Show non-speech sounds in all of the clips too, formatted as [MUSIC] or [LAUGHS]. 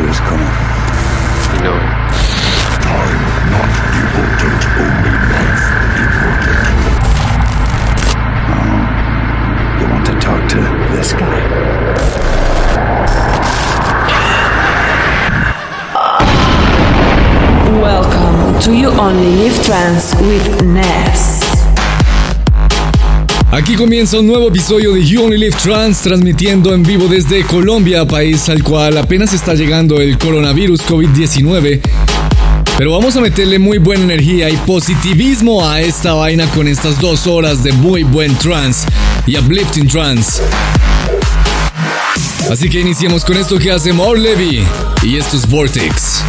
answer is, Connor? You know it. Time not important, only life important. Um, you want to talk to this guy? Welcome to You Only Live Trans with Ness. Aquí comienza un nuevo episodio de You Only Live Trans, transmitiendo en vivo desde Colombia, país al cual apenas está llegando el coronavirus COVID-19. Pero vamos a meterle muy buena energía y positivismo a esta vaina con estas dos horas de muy buen trance y uplifting trance. Así que iniciemos con esto que hace More Levy y esto es Vortex.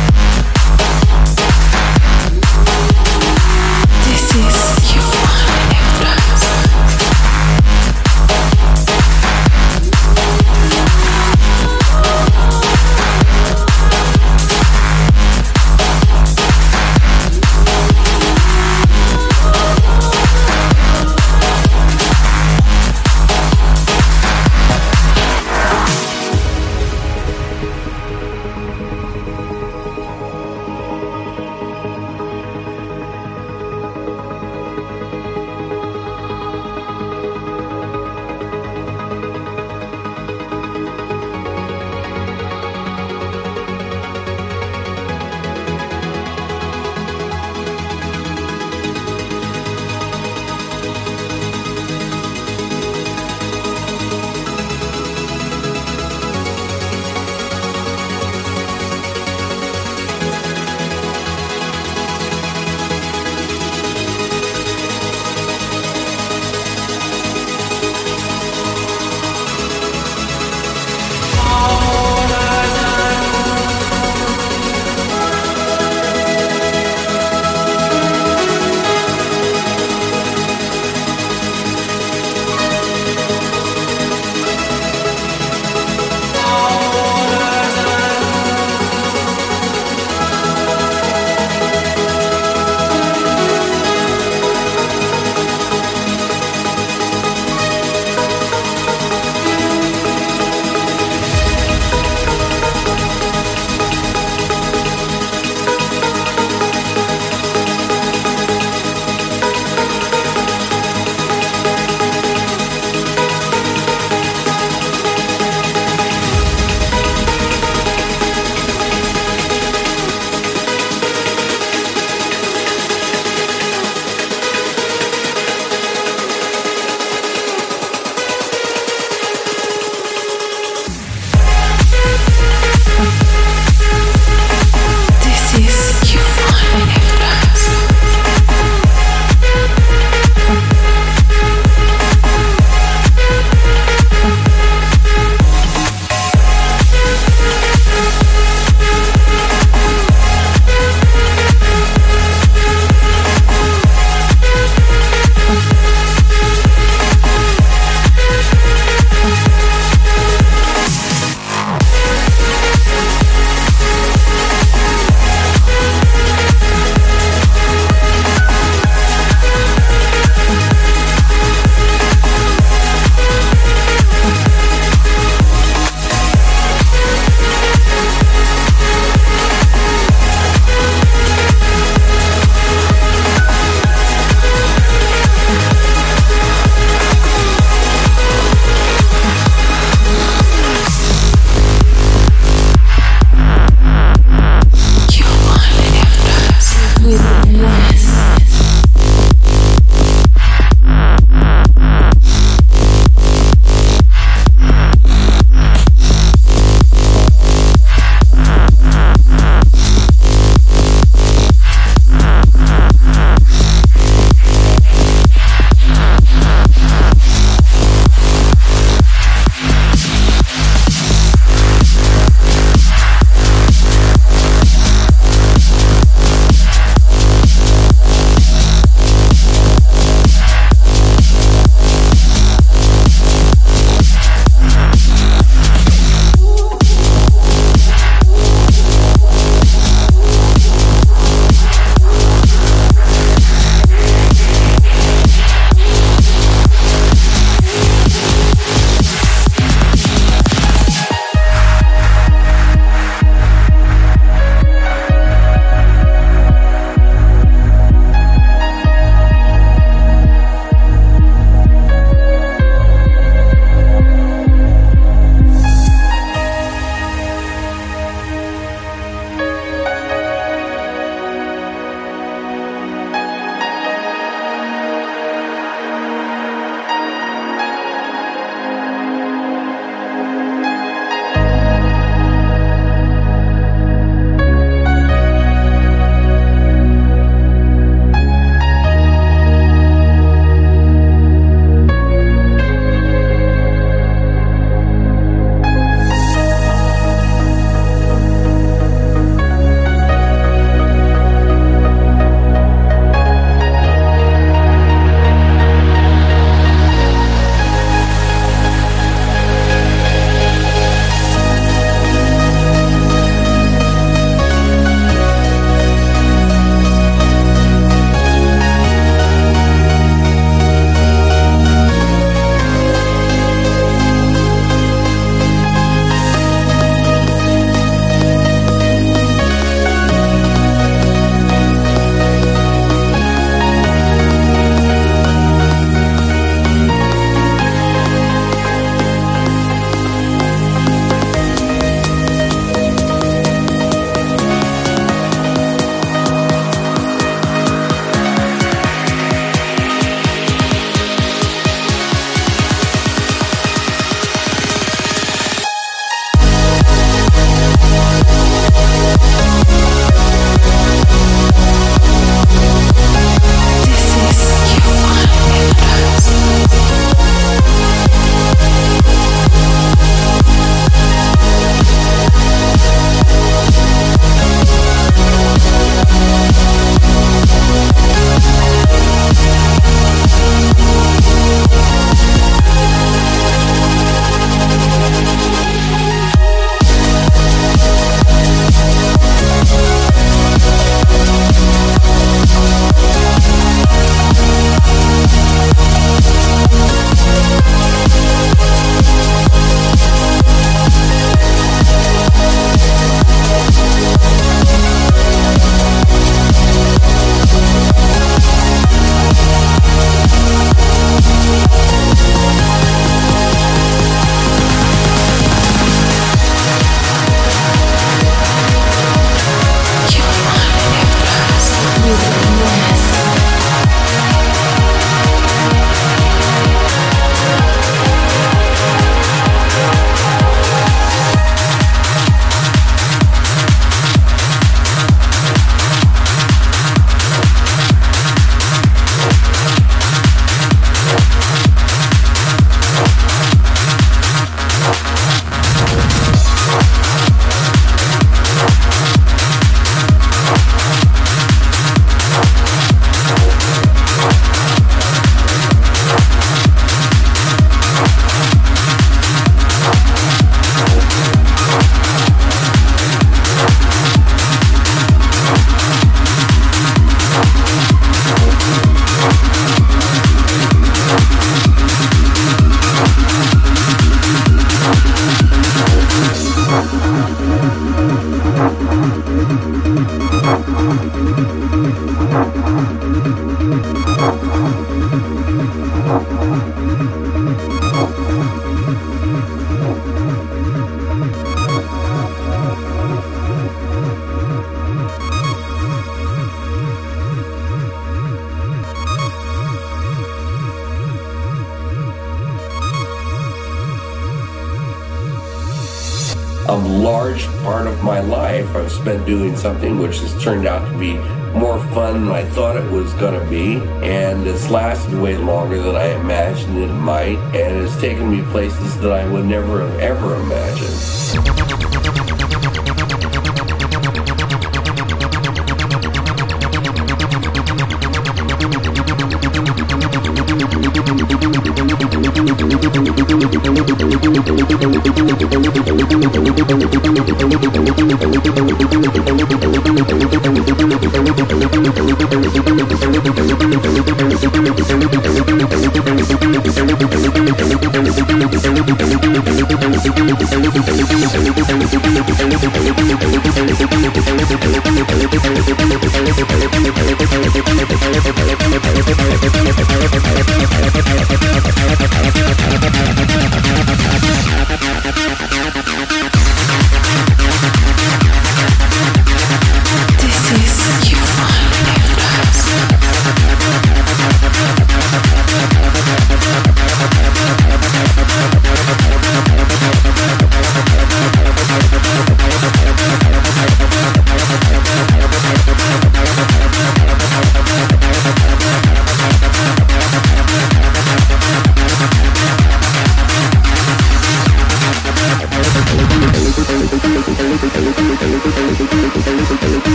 Doing something which has turned out to be more fun than I thought it was going to be. And it's lasted way longer than I imagined it might. And it's taken me places that I would never have ever imagined.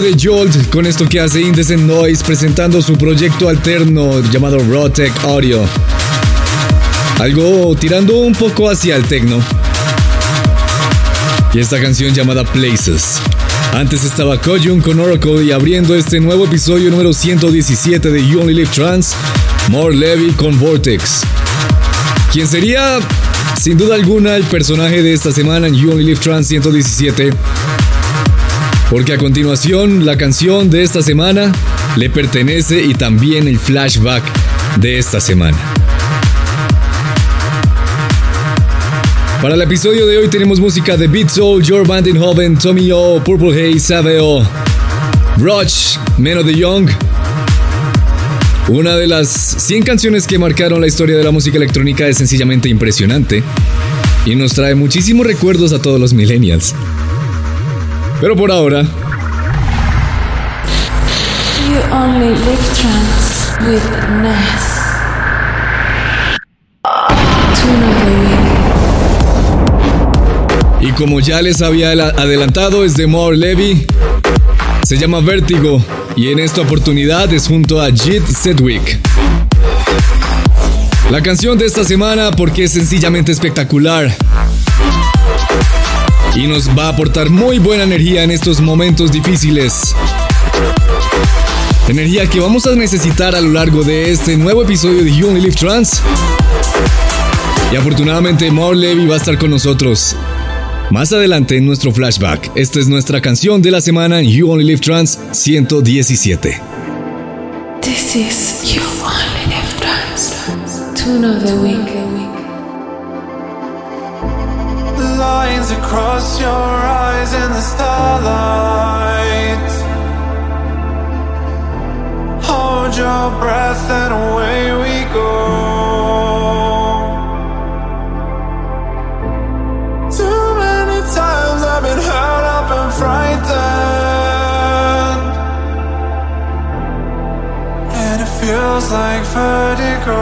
De Jolt con esto que hace Indecent Noise presentando su proyecto alterno llamado Rotec Audio. Algo tirando un poco hacia el techno. Y esta canción llamada Places. Antes estaba Kojun con Oracle y abriendo este nuevo episodio número 117 de You Only Live Trans, More Levy con Vortex. Quien sería, sin duda alguna, el personaje de esta semana en You Only Live Trans 117 porque a continuación la canción de esta semana le pertenece y también el flashback de esta semana. Para el episodio de hoy tenemos música de Beat Soul, George Vandenhoven, Tommy O, Purple Haze, Saveo, Roach, Men of the Young. Una de las 100 canciones que marcaron la historia de la música electrónica es sencillamente impresionante y nos trae muchísimos recuerdos a todos los millennials. Pero por ahora. Y como ya les había adelantado, es de More Levy. Se llama Vértigo y en esta oportunidad es junto a Jit Sedwick. La canción de esta semana porque es sencillamente espectacular y nos va a aportar muy buena energía en estos momentos difíciles. Energía que vamos a necesitar a lo largo de este nuevo episodio de You Only Live Trans. Y afortunadamente Maur Levy va a estar con nosotros. Más adelante en nuestro flashback, esta es nuestra canción de la semana en You Only Live Trans 117. This is You Only Live Trans. Tune of the week. across your eyes in the starlight. Hold your breath and away we go. Too many times I've been hurt up and frightened, and it feels like vertigo.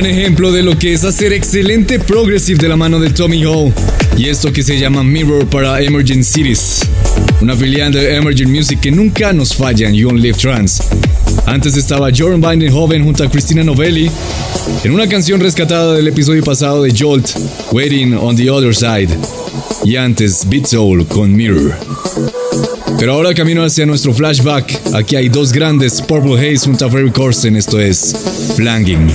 Buen ejemplo de lo que es hacer excelente progressive de la mano de Tommy Ho y esto que se llama Mirror para Emergent Cities, una filial de Emergent Music que nunca nos falla en You Only Live Trans. Antes estaba Jordan Joven junto a Christina Novelli en una canción rescatada del episodio pasado de Jolt, Waiting on the Other Side, y antes Beat Soul con Mirror. Pero ahora camino hacia nuestro flashback. Aquí hay dos grandes, Purple Haze junto a Ferry Corsten, esto es Flanging.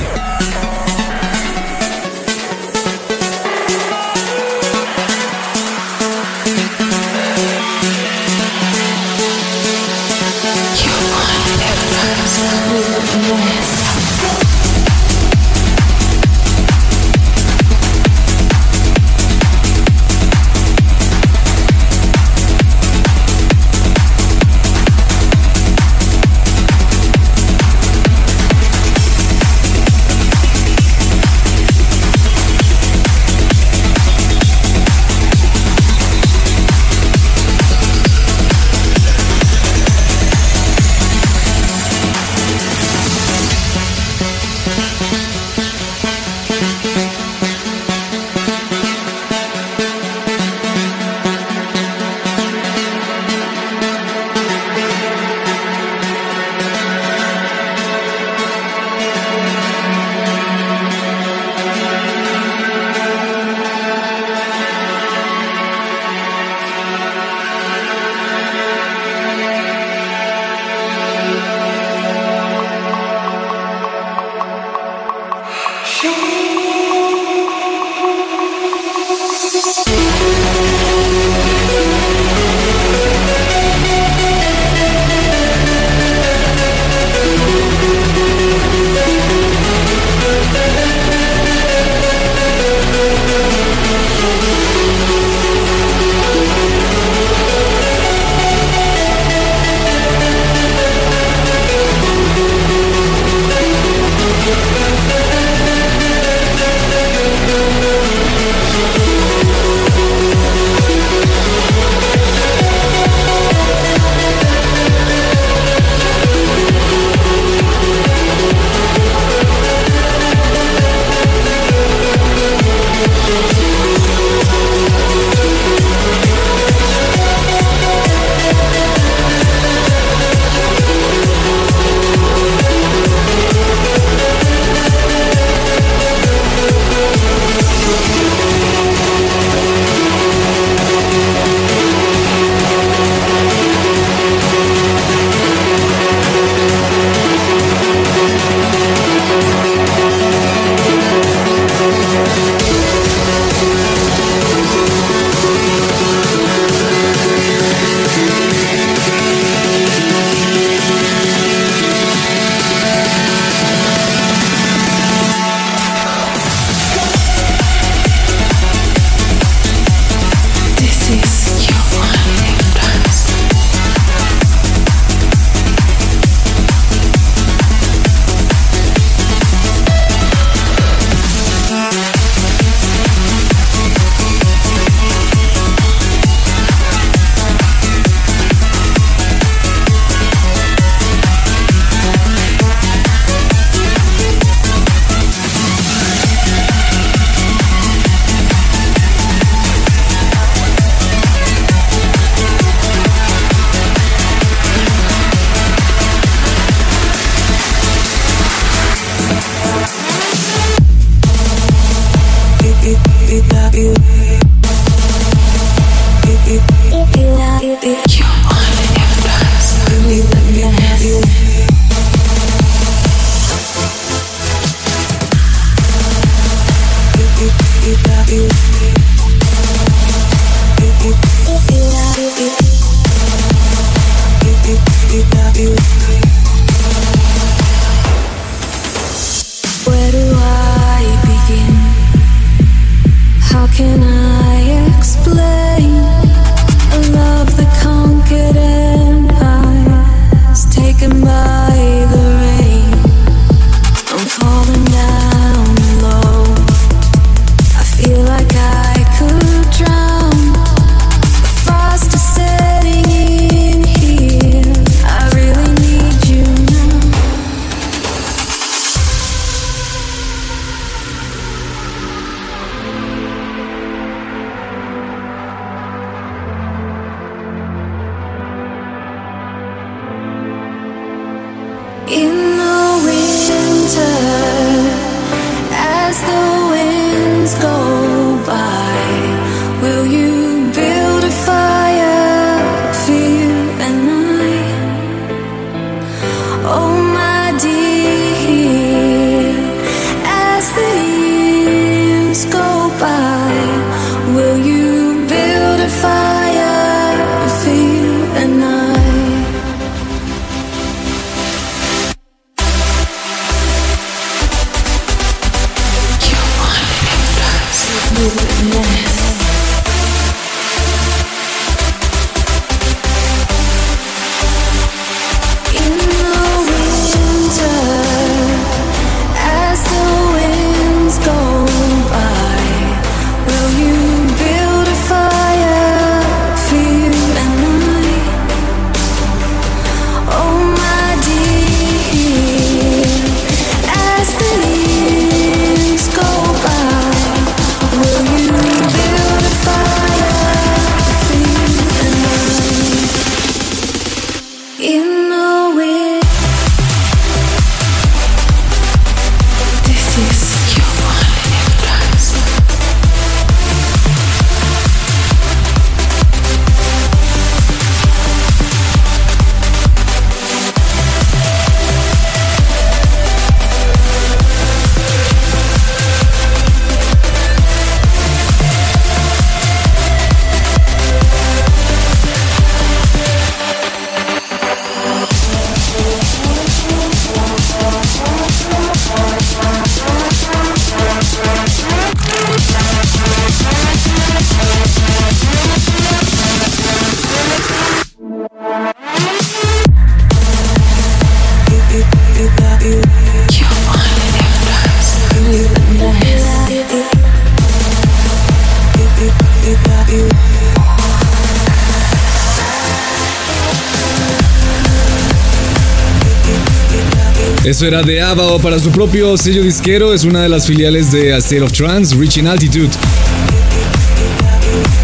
Eso era de Ava o para su propio sello disquero, es una de las filiales de A State of Trance, Reaching Altitude.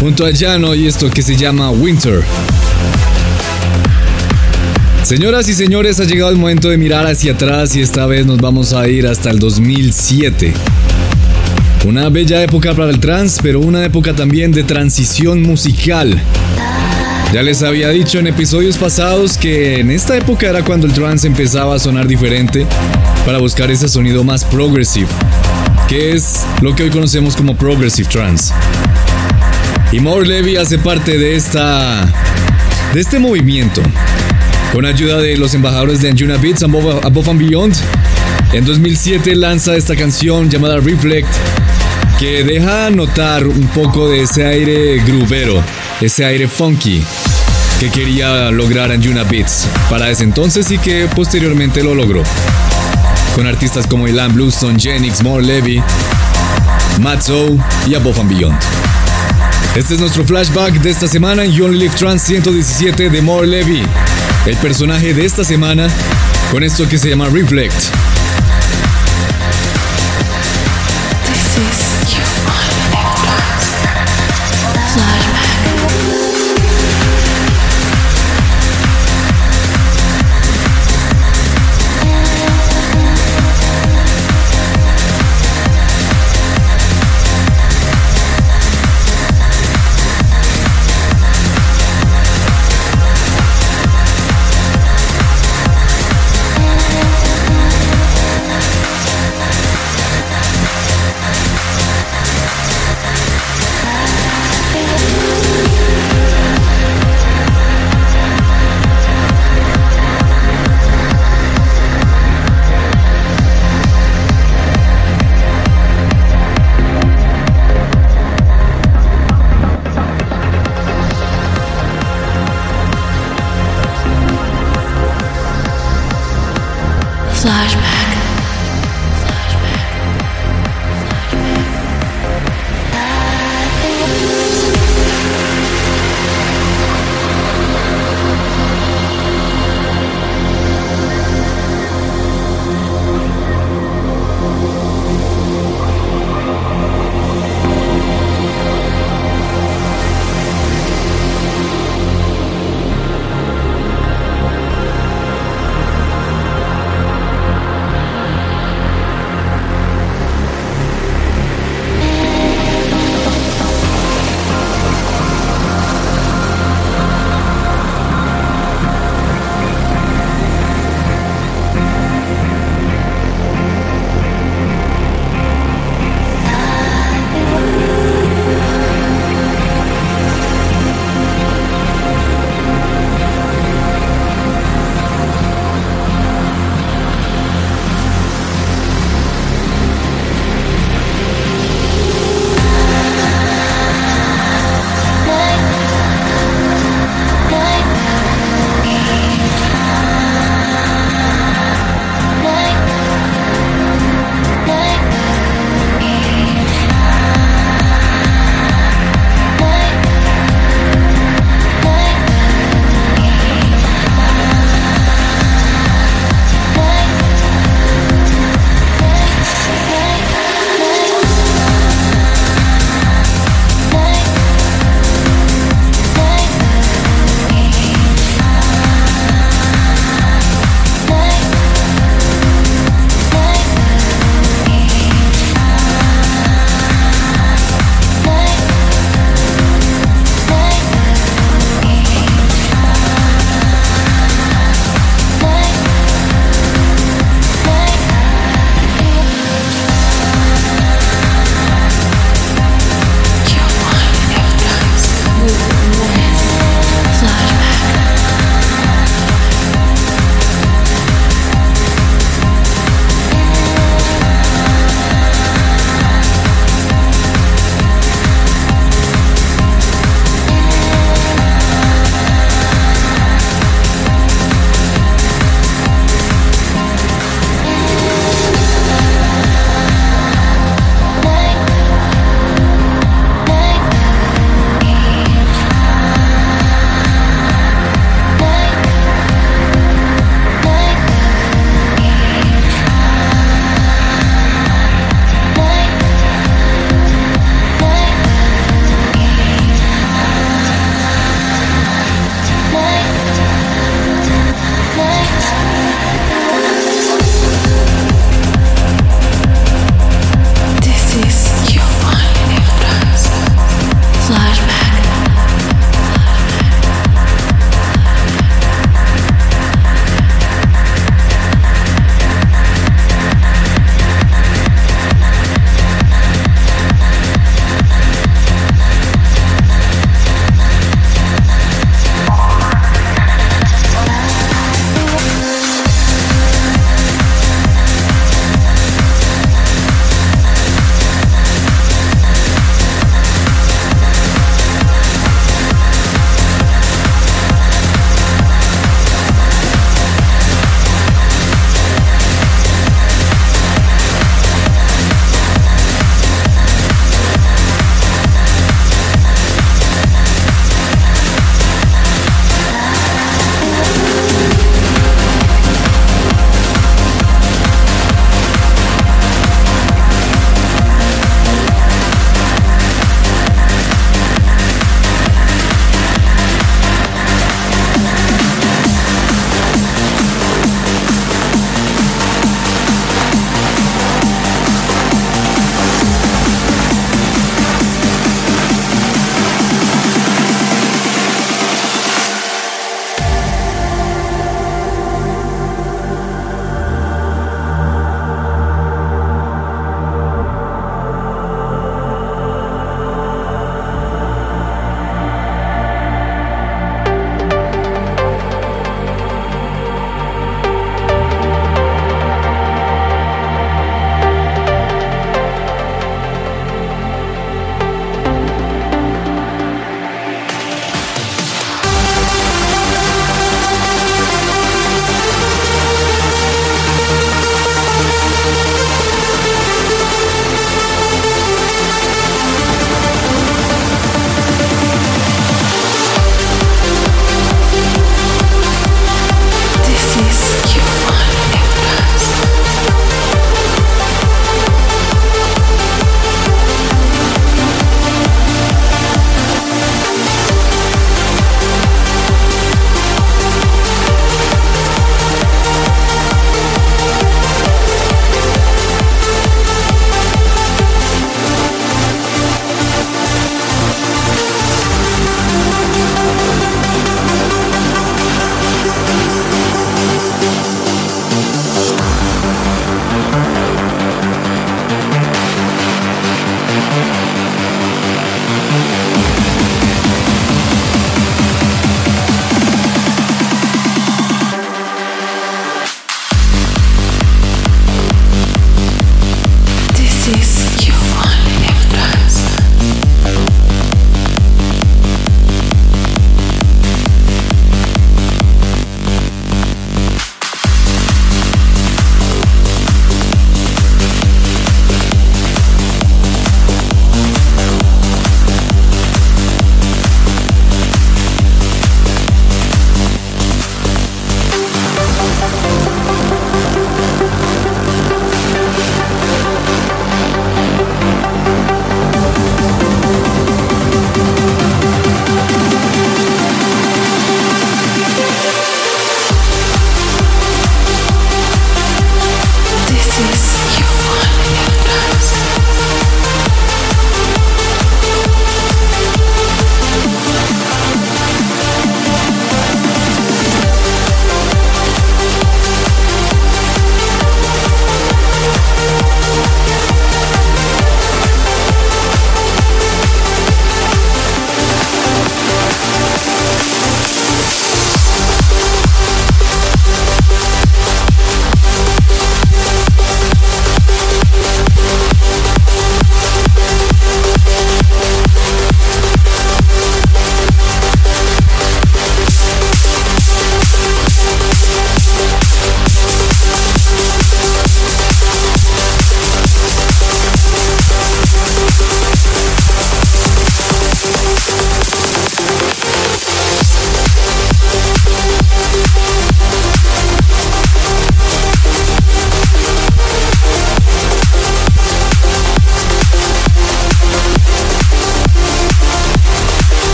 Junto a Llano y esto que se llama Winter. Señoras y señores, ha llegado el momento de mirar hacia atrás y esta vez nos vamos a ir hasta el 2007. Una bella época para el trance, pero una época también de transición musical. Ya les había dicho en episodios pasados que en esta época era cuando el trance empezaba a sonar diferente para buscar ese sonido más progressive, que es lo que hoy conocemos como progressive trance. Y More Levy hace parte de esta de este movimiento. Con ayuda de los embajadores de Anjuna Beats Above, Above and Beyond, en 2007 lanza esta canción llamada Reflect que deja notar un poco de ese aire grubero, ese aire funky que quería lograr Anjuna Beats para ese entonces y que posteriormente lo logró. Con artistas como Ilan Bluestone, Genix, More Levy, Matzo y Above and Beyond. Este es nuestro flashback de esta semana en Only Live Trans 117 de More Levy, el personaje de esta semana con esto que se llama Reflect.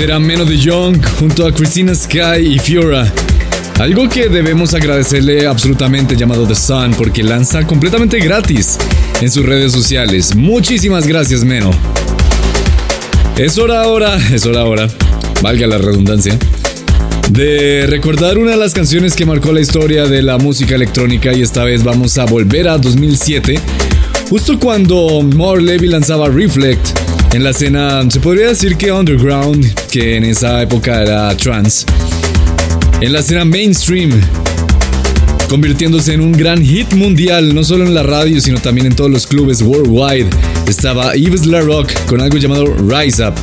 Era Meno de Young junto a Christina Sky y Fiora. Algo que debemos agradecerle absolutamente llamado The Sun porque lanza completamente gratis en sus redes sociales. Muchísimas gracias, Meno. Es hora ahora, es hora ahora, valga la redundancia, de recordar una de las canciones que marcó la historia de la música electrónica y esta vez vamos a volver a 2007, justo cuando More Levy lanzaba Reflect en la escena, se podría decir que underground, que en esa época era trance, en la escena mainstream, convirtiéndose en un gran hit mundial, no solo en la radio, sino también en todos los clubes worldwide. Estaba Yves La Rock con algo llamado Rise Up,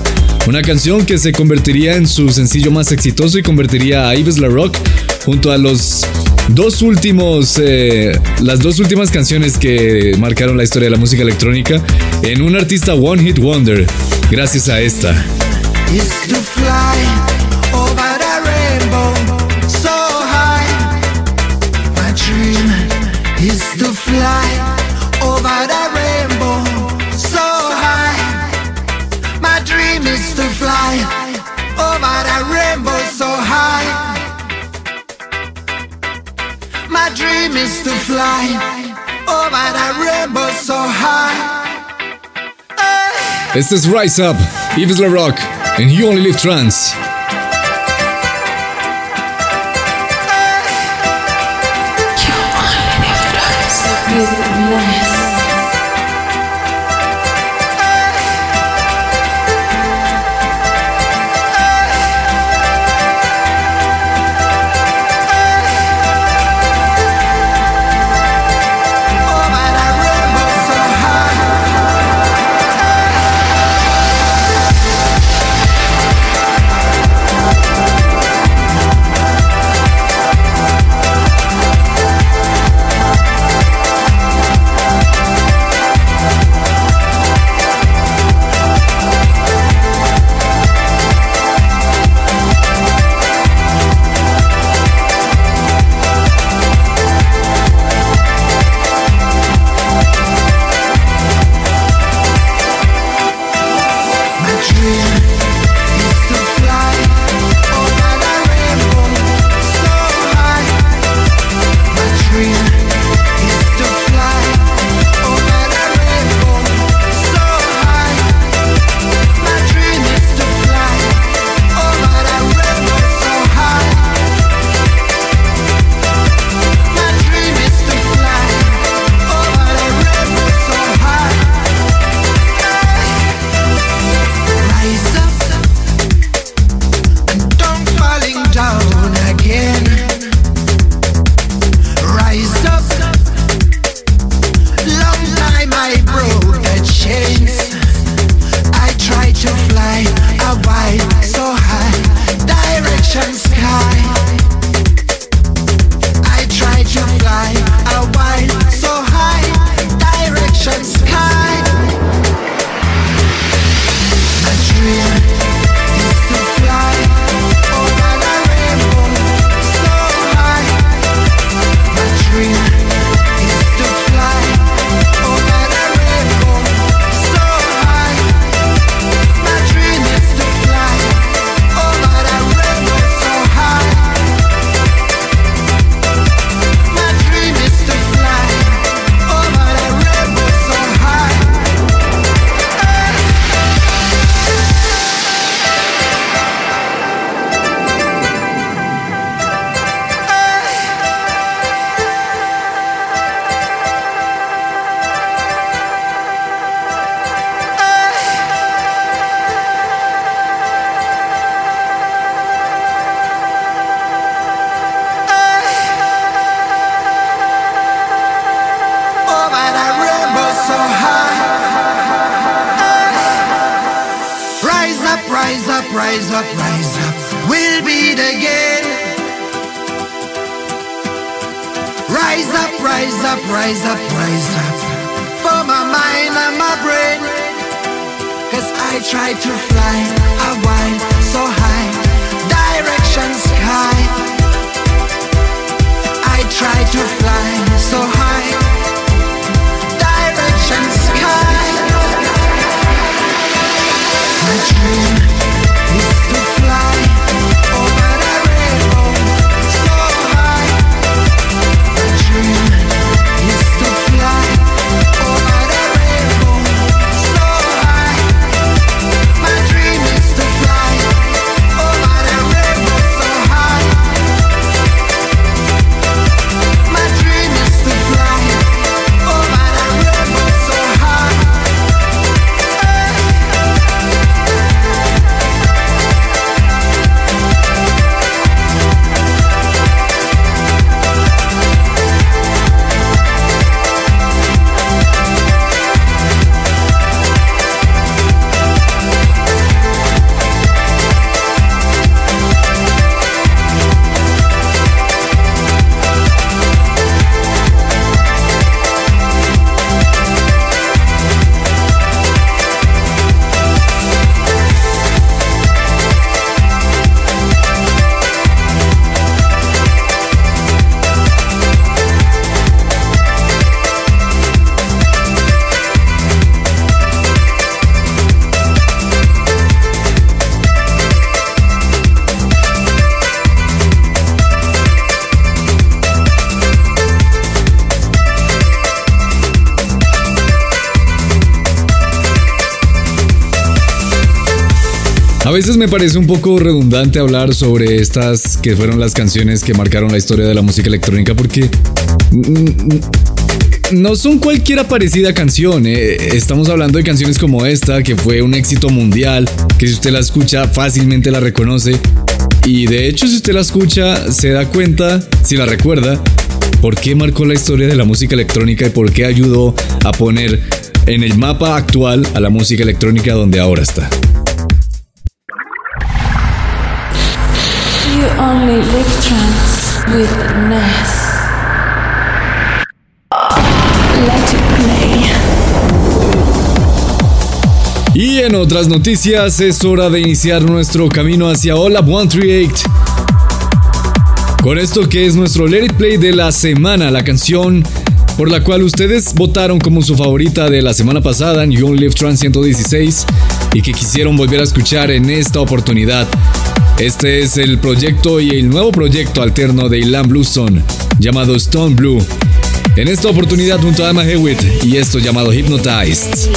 una canción que se convertiría en su sencillo más exitoso y convertiría a Yves La Rock junto a los dos últimos, eh, las dos últimas canciones que marcaron la historia de la música electrónica en un artista One Hit Wonder, gracias a esta. Fly oh, over the rainbow so high. Eh. Este es Rise Up, Yves La Rock, en You Only Live Trance. Veces me parece un poco redundante hablar sobre estas que fueron las canciones que marcaron la historia de la música electrónica porque no son cualquier parecida canción. eh. Estamos hablando de canciones como esta, que fue un éxito mundial, que si usted la escucha fácilmente la reconoce. Y de hecho, si usted la escucha, se da cuenta, si la recuerda, por qué marcó la historia de la música electrónica y por qué ayudó a poner en el mapa actual a la música electrónica donde ahora está. Only live trance with Ness. Y en otras noticias, es hora de iniciar nuestro camino hacia Olap 138. Con esto que es nuestro Let It Play de la semana, la canción por la cual ustedes votaron como su favorita de la semana pasada en You Live Trans 116 y que quisieron volver a escuchar en esta oportunidad. Este es el proyecto y el nuevo proyecto alterno de Ilan Bluestone llamado Stone Blue. En esta oportunidad junto a Emma Hewitt y esto llamado Hypnotized.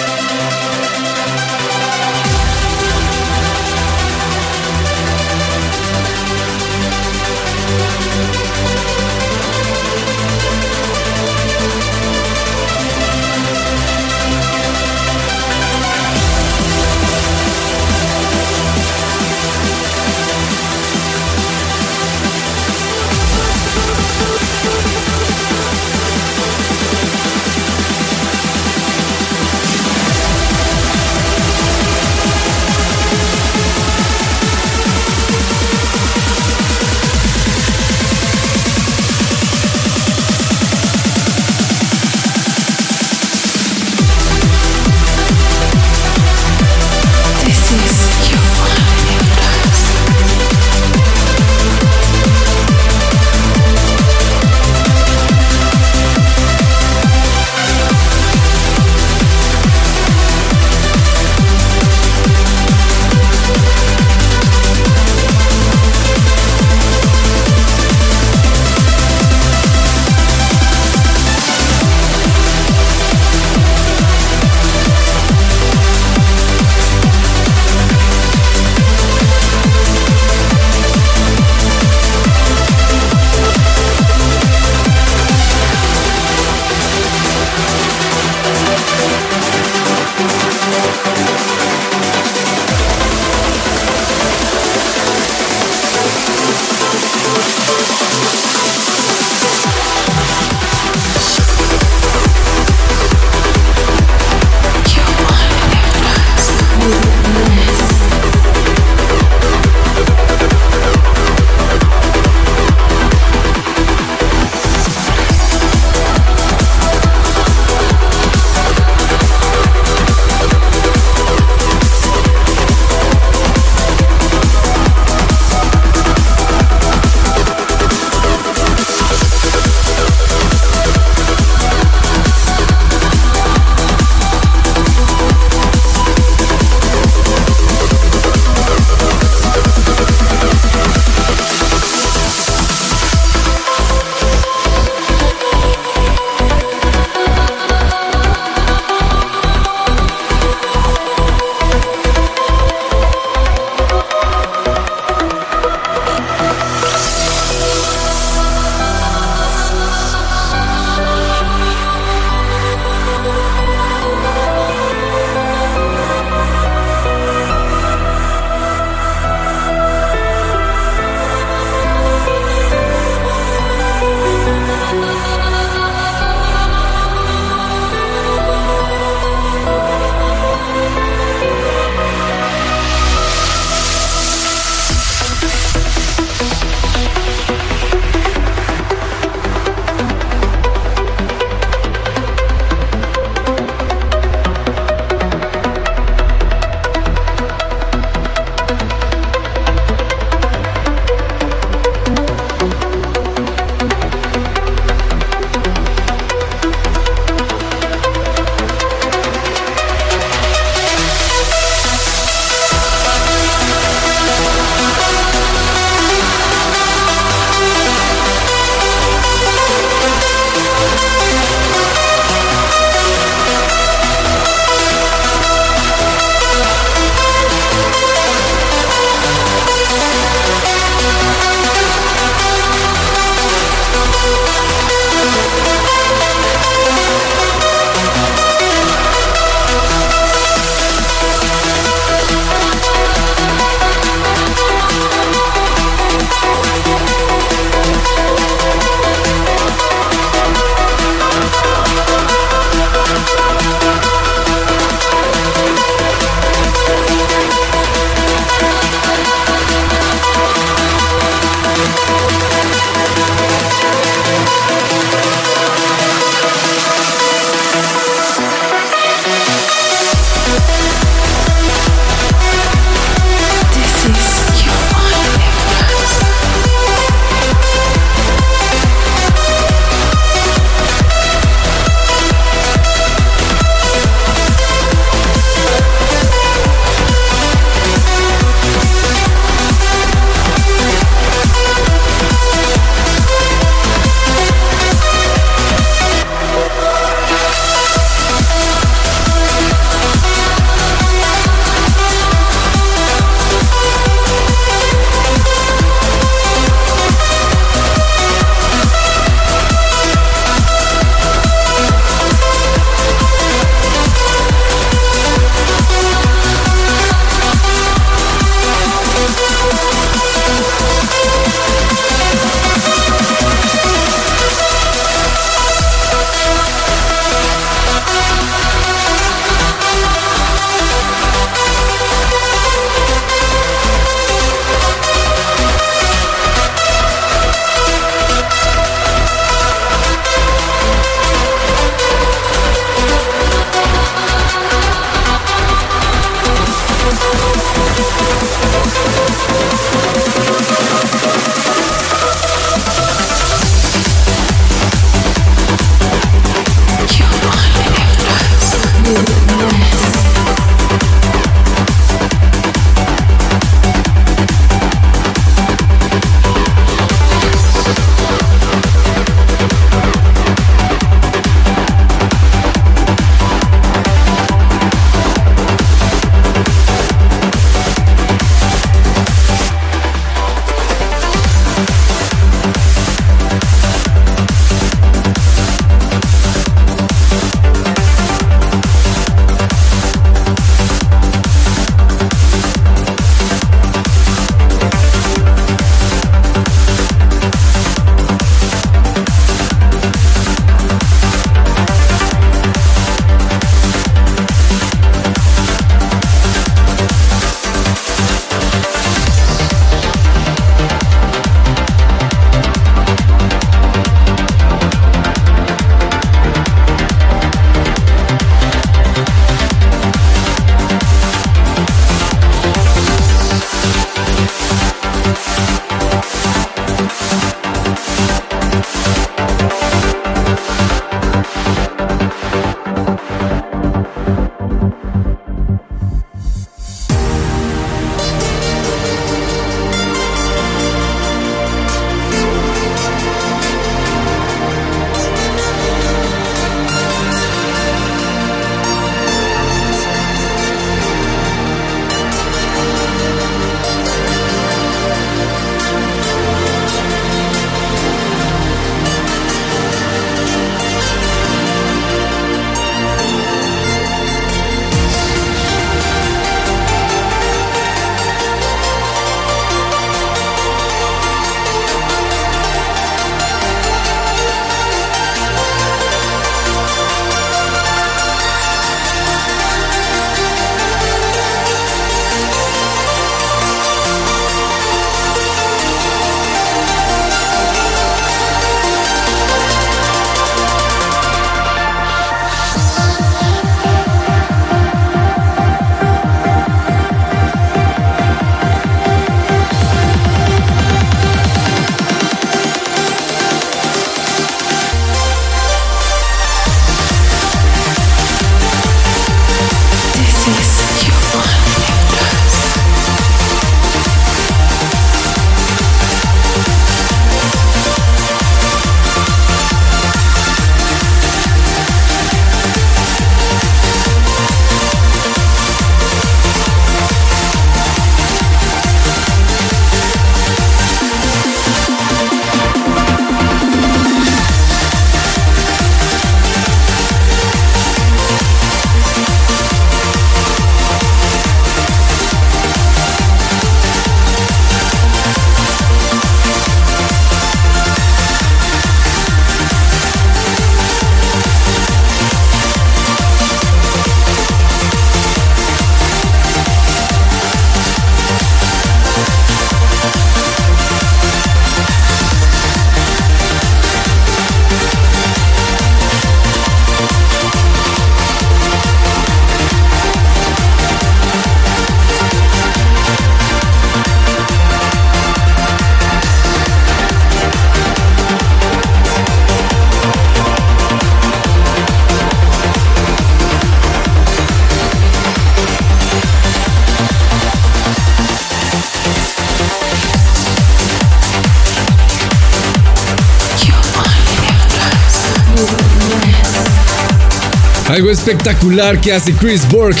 Espectacular que hace Chris Burke,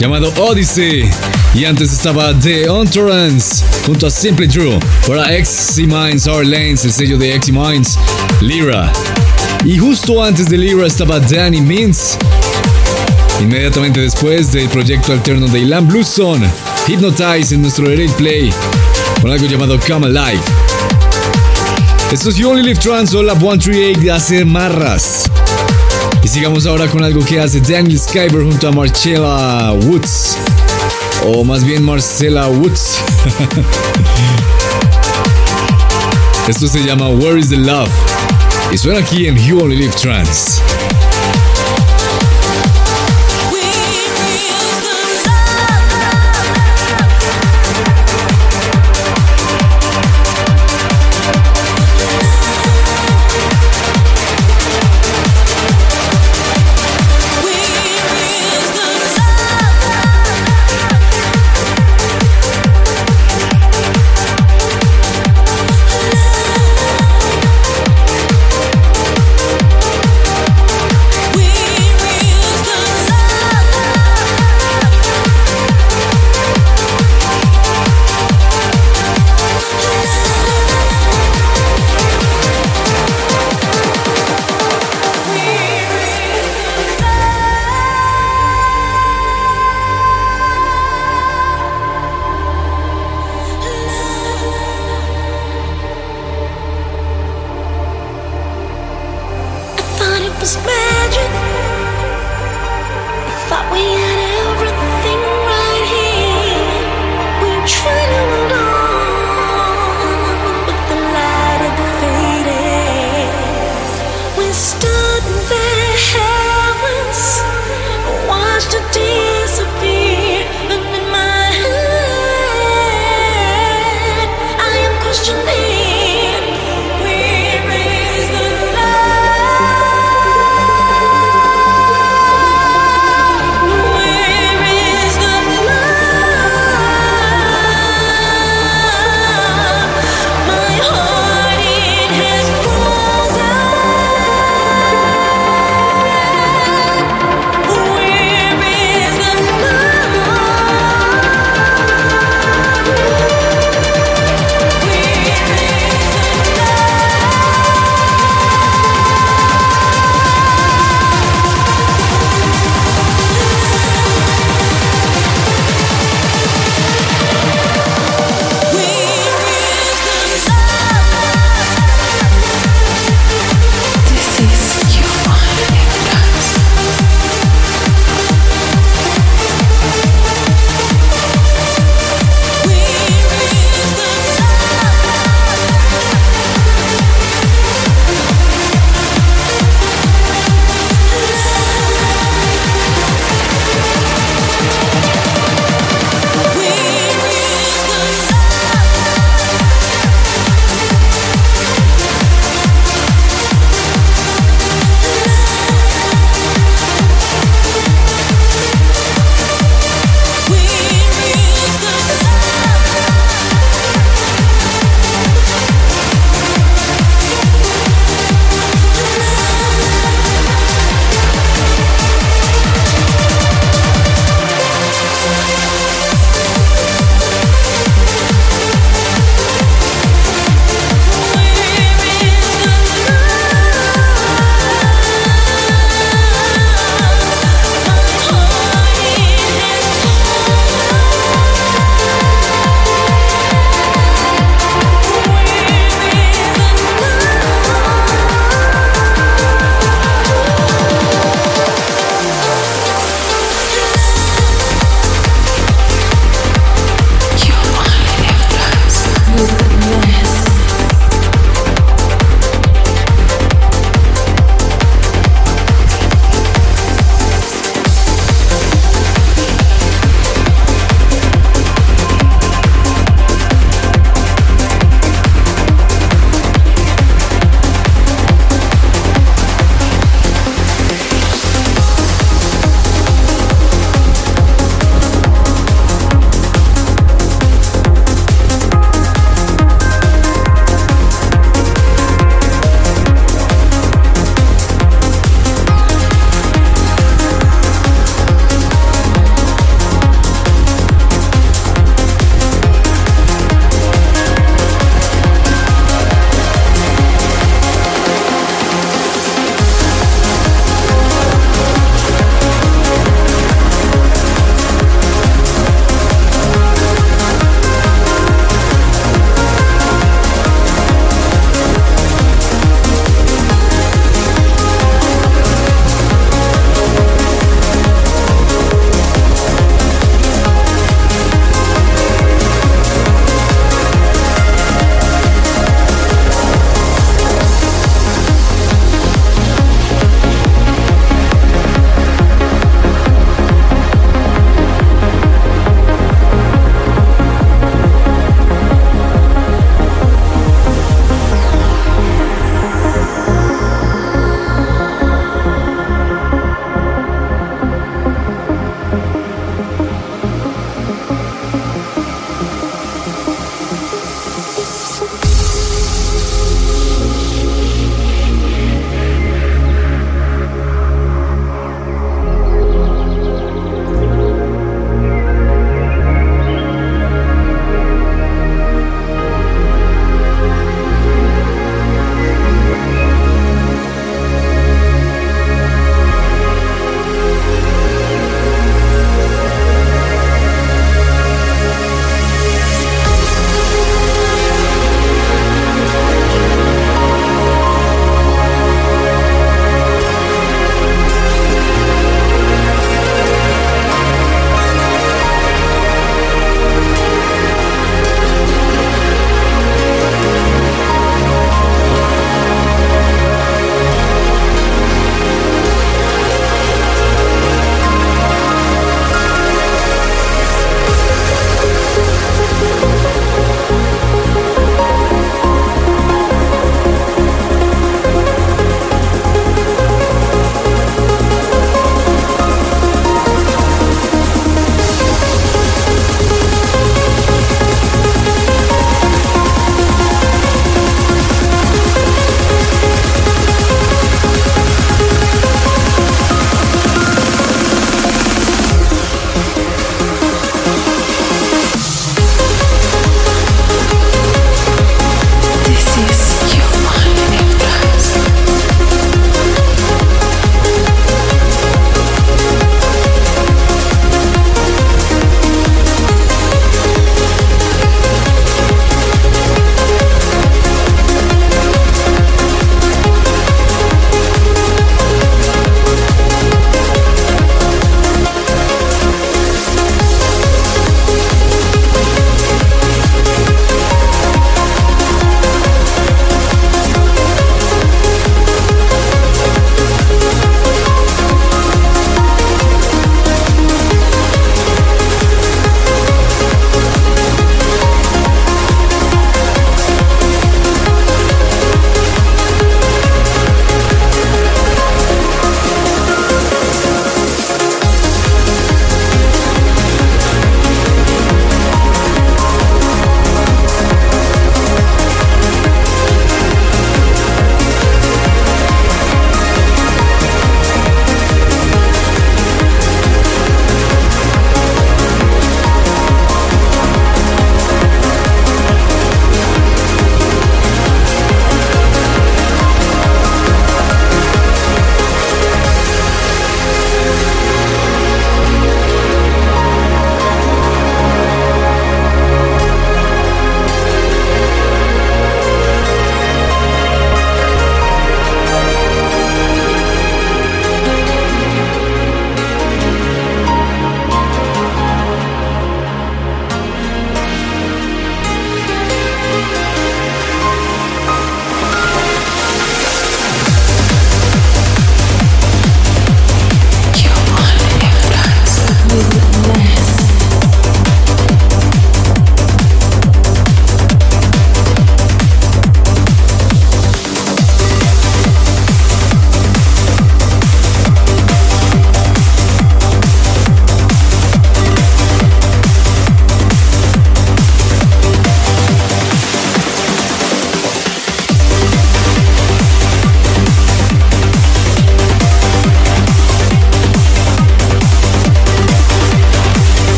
llamado Odyssey. Y antes estaba The Entourance, junto a Simply True, para X Minds Our Lanes, el sello de X Minds, Lyra. Y justo antes de Lyra estaba Danny Mintz. Inmediatamente después del proyecto alterno de Ilan Bluestone, Hypnotize en nuestro Elite Play, con algo llamado Come Alive. Esto es You Only Live Trans o la 138 de hace marras. Y sigamos ahora con algo que hace Daniel Skyber junto a Marcella Woods. O más bien Marcella Woods. [LAUGHS] Esto se llama Where is the Love? Y suena aquí en You Only Live Trans.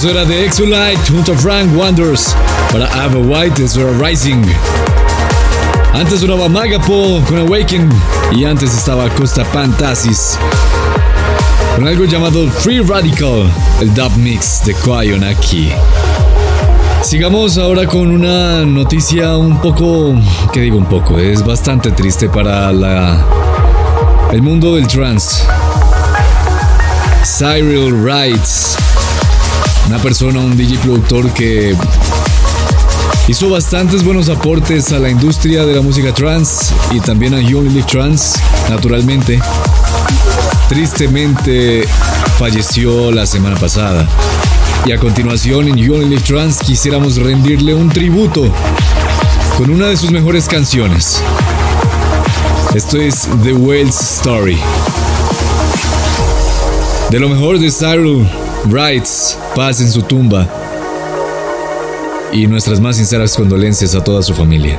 Eso era de Exolite junto a Frank Wonders. Para Ava White, eso era Rising. Antes sonaba Magapo con Awaken. Y antes estaba Costa Pantasis con algo llamado Free Radical, el dub mix de Kwayonaki. Sigamos ahora con una noticia un poco, que digo un poco, es bastante triste para la el mundo del trance. Cyril Wrights, una persona, un DJ productor que hizo bastantes buenos aportes a la industria de la música trance y también a You Only Trance, naturalmente. Tristemente falleció la semana pasada. Y a continuación en You Only Trance quisiéramos rendirle un tributo con una de sus mejores canciones. Esto es The Whale's Story. De lo mejor de Cyril Wrights, paz en su tumba. Y nuestras más sinceras condolencias a toda su familia.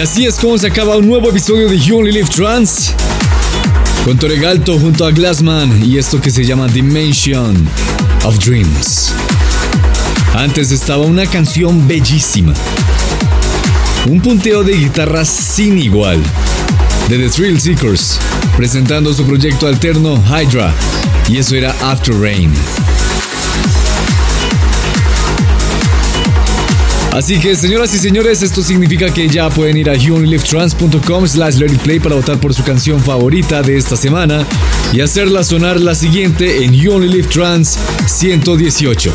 Así es como se acaba un nuevo episodio de You Only Live Trans. Con Toregalto junto a Glassman y esto que se llama Dimension of Dreams. Antes estaba una canción bellísima. Un punteo de guitarra sin igual. De The Thrill Seekers, presentando su proyecto alterno Hydra. Y eso era After Rain. Así que señoras y señores, esto significa que ya pueden ir a youonlylivetrans.com slash play para votar por su canción favorita de esta semana y hacerla sonar la siguiente en You Only Live Trans 118.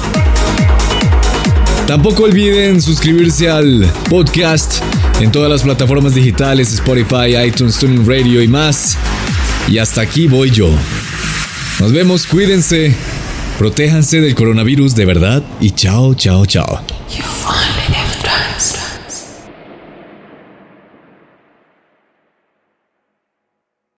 Tampoco olviden suscribirse al podcast en todas las plataformas digitales, Spotify, iTunes, Tuning Radio y más. Y hasta aquí voy yo. Nos vemos, cuídense, protéjanse del coronavirus de verdad y chao, chao, chao.